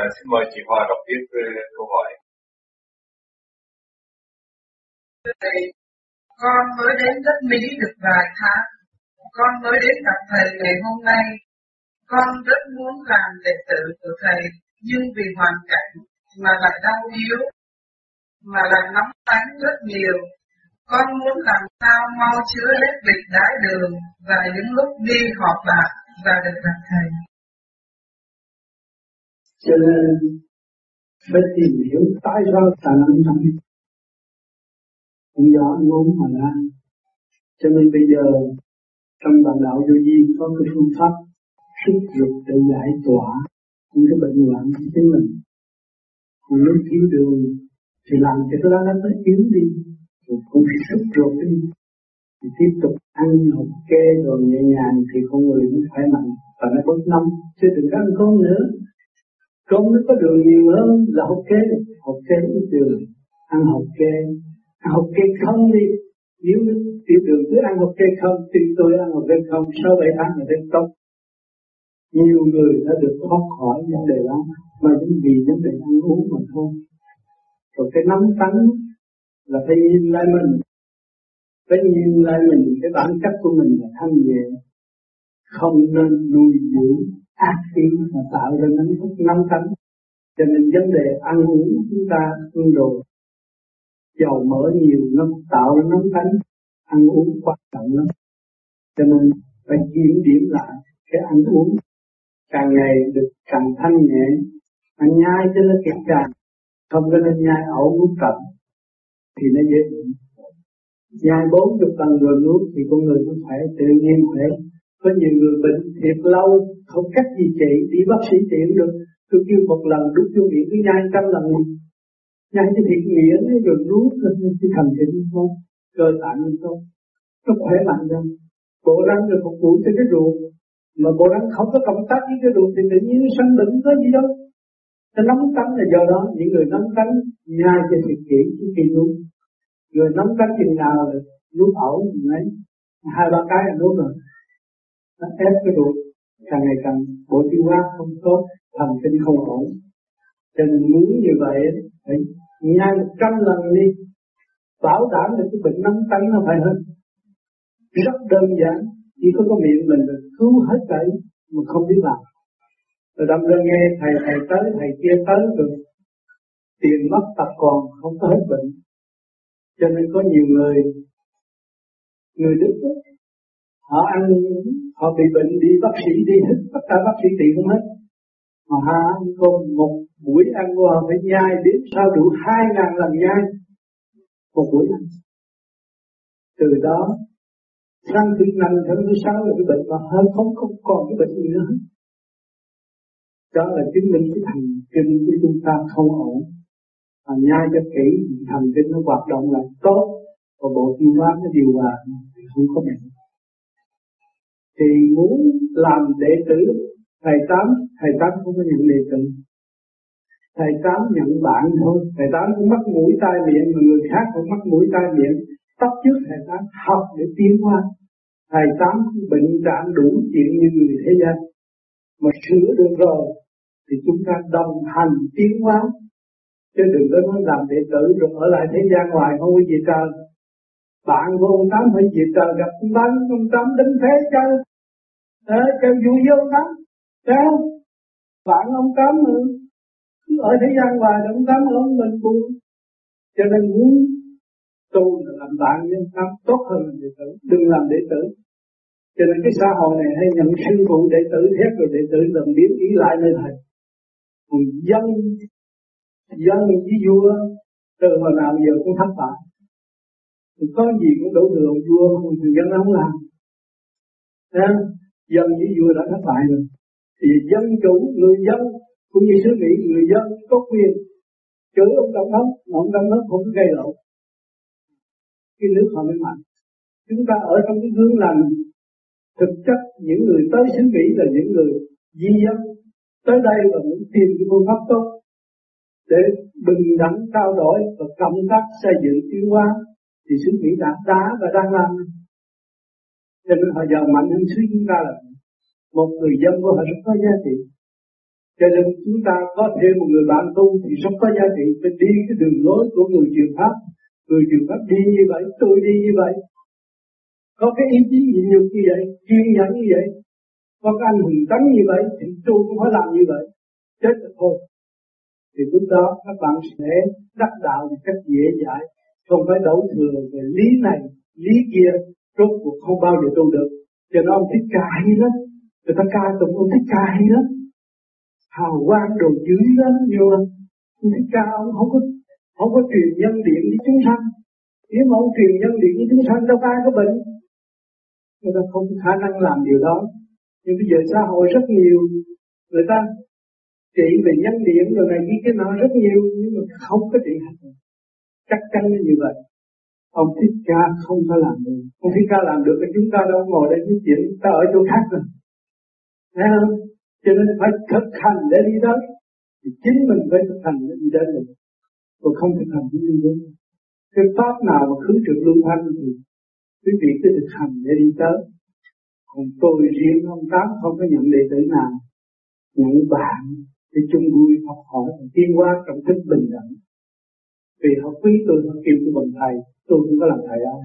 À, xin mời chị Hoa đọc tiếp ờ, câu hỏi. Thầy, con mới đến đất Mỹ được vài tháng. Con mới đến gặp thầy ngày hôm nay. Con rất muốn làm đệ tử của thầy, nhưng vì hoàn cảnh mà lại đau yếu, mà lại nóng tánh rất nhiều. Con muốn làm sao mau chữa hết bệnh đái đường và những lúc đi họp bạc và được gặp thầy. Cho nên, phải tìm hiểu tại sao ta nóng tánh. Cũng do ăn uống mà ra. Cho nên bây giờ, trong bản đạo vô vi có cái phương pháp xúc ruột để giải tỏa những cái bệnh hoạn của chính mình còn nếu thiếu đường, thì làm cho cái lá nó yếu đi rồi cũng phải xúc ruột đi thì tiếp tục ăn hộp kê rồi nhẹ nhàng thì con người nó khỏe mạnh và nó bớt năm chứ đừng có ăn cơm nữa con nó có đường nhiều hơn là học kê. Học kê ít đường. Ăn học kê. Ăn học kê không đi. Nếu tiểu đường cứ ăn học kê không, thì tôi ăn học kê không, sau 7 tháng là đến tốt. Nhiều người đã được thoát khỏi vấn đề đó, mà những vì vấn đề ăn uống mà thôi. Rồi cái nắm tánh là phải nhìn lại mình. Phải nhìn lại mình, cái bản chất của mình là thanh nhẹ. Không nên nuôi dưỡng ác khí mà tạo ra nắm thức nắm tánh. Cho nên vấn đề ăn uống chúng ta ăn đồ, dầu mỡ nhiều nó tạo ra nóng tánh. Ăn uống quan trọng lắm. Cho nên phải kiểm điểm lại cái ăn uống. Càng ngày được càng thanh nhẹ. Ăn nhai cho nó kịp càng không có nên nhai ẩu nuốt cận thì nó dễ bị. Nhai bốn chục lần rồi nuốt thì con người nó khỏe, tự nhiên khỏe có nhiều người bệnh thiệt lâu, không cách gì trị đi bác sĩ trị được. Tôi kêu một lần, đút vô miệng, cứ nhai trăm lần nhai cái thiệt nghĩa rồi nuốt cái thành thịnh không cơ tạng không nó khỏe mạnh ra bộ răng được phục vụ cho cái ruột. Mà bộ răng không có cộng tác với cái ruột thì tự nhiên nó sanh bệnh, có gì đâu. Nó nóng tánh là do đó. Những người nóng tánh nhai cho thiệt kỹ trước khi nuốt. Người nóng tánh chừng nào là nuốt ẩu mấy hai ba cái là nuốt rồi nó ép cái ruột. Càng ngày càng bộ tiêu hóa không tốt thần kinh không ổn. Cho nên muốn như vậy phải nhai một trăm lần đi. Bảo đảm được cái bệnh nắng tánh nó phải hơn. Rất đơn giản chỉ có cái miệng mình là cứu hết thảy mà không biết làm. Rồi đâm ra nghe thầy thầy tới thầy kia tới rồi tiền mất tật còn không có hết bệnh. Cho nên có nhiều người người đức đó, họ ăn họ bị bệnh đi bác sĩ đi hết, tất cả bác sĩ trị không hết. Mà họ ăn cơm một buổi ăn của họ phải nhai đến sao đủ hai ngàn lần nhai. Một buổi ăn. Từ đó sang thứ năm tháng thứ sáu là cái bệnh mà hơn không không còn cái bệnh gì nữa. Đó là chứng minh cái thần kinh của chúng ta không ổn. Mà nhai cho kỹ, thần kinh nó hoạt động lại tốt. Và bộ tiêu hóa nó điều hòa, thì không có bệnh thì muốn làm đệ tử, thầy tám thầy tám không có nhận đệ tử. Thầy tám nhận bạn thôi. Thầy tám cũng mắc mũi tai miệng, mà người khác cũng mắc mũi tai miệng. Bắt trước thầy tám học để tiến hóa. Thầy tám bệnh trạng đủ chuyện như người thế gian. Mà sửa được rồi, thì chúng ta đồng hành tiến hóa. Chứ đừng có nói làm đệ tử rồi ở lại thế gian ngoài không có gì trời bạn của ông tám phải gì trời gặp ông tám ông tám đánh thế chân, à, chơi vui với ông tám sao bạn ông tám cứ ở thế gian hoài ông tám ở mình buồn. Cho nên muốn tu là làm bạn với ông tám tốt hơn là đệ tử đừng làm đệ tử. Cho nên cái xã hội này hay nhận sư phụ đệ tử hết rồi đệ tử làm biến ý lại nơi thầy còn dân dân với vua từ hồi nào giờ cũng thất bại thì có gì cũng đổ thừa vua không thì dân không làm. À, dân với vua đã thất bại rồi. Thì dân chủ người dân cũng như sứ mỹ người dân có quyền chửi ông tổng thống mà ông tổng thống không gây lộn. Cái nước họ mới mạnh. Chúng ta ở trong cái hướng lành thực chất những người tới xứ Mỹ là những người di dân. Tới đây và muốn tìm cái phương pháp tốt để bình đẳng trao đổi và cộng tác xây dựng tiến hóa thì suy nghĩ đã đã và đang làm. Cho nên họ giàu mạnh hơn suy chúng ta là một người dân của họ rất có giá trị. Cho nên chúng ta có thêm một người bạn tu thì rất có giá trị. Phải đi cái đường lối của người truyền pháp. Người truyền pháp đi như vậy, tôi đi như vậy. Có cái ý chí nhịn nhục như vậy, kiên nhẫn như vậy, có cái anh hùng tấn như vậy thì tôi cũng phải làm như vậy. Chết rồi thôi. Thì lúc đó các bạn sẽ đắc đạo một cách dễ dãi không phải đổ thừa về lý này, lý kia rốt cuộc không bao giờ tu được. Cho nên ông thích ca hay lắm. Người ta ca tụng ông thích ca hay lắm. Hào quang đồ dữ lắm nhiều lắm. Ông thích ca, ông không có không có truyền nhân điện với chúng sanh. Nếu mà ông truyền nhân điện với chúng sanh, đâu ai có bệnh. Người ta không có khả năng làm điều đó. Nhưng bây giờ xã hội rất nhiều, người ta trị về nhân điện rồi này kia cái nọ rất nhiều, nhưng mà không có trị hết chắc chắn như vậy. Ông thích ca không có làm được ông thích ca làm được thì chúng ta đâu ngồi đây nói chuyện, ta ở chỗ khác rồi. Thấy không? Cho nên phải thực hành để đi tới. Thì chính mình phải thực hành để đi đến được. Còn không thực hành thì đi đến cái pháp nào mà khứ trực luân thanh thì quý vị cứ thực hành để đi tới. Còn tôi riêng ông tám không có nhận đệ tử nào. Nhận bạn để chung vui học hỏi và tiến hóa trong thức bình đẳng vì họ quý tôi họ kêu tôi bằng thầy, tôi cũng có làm thầy ai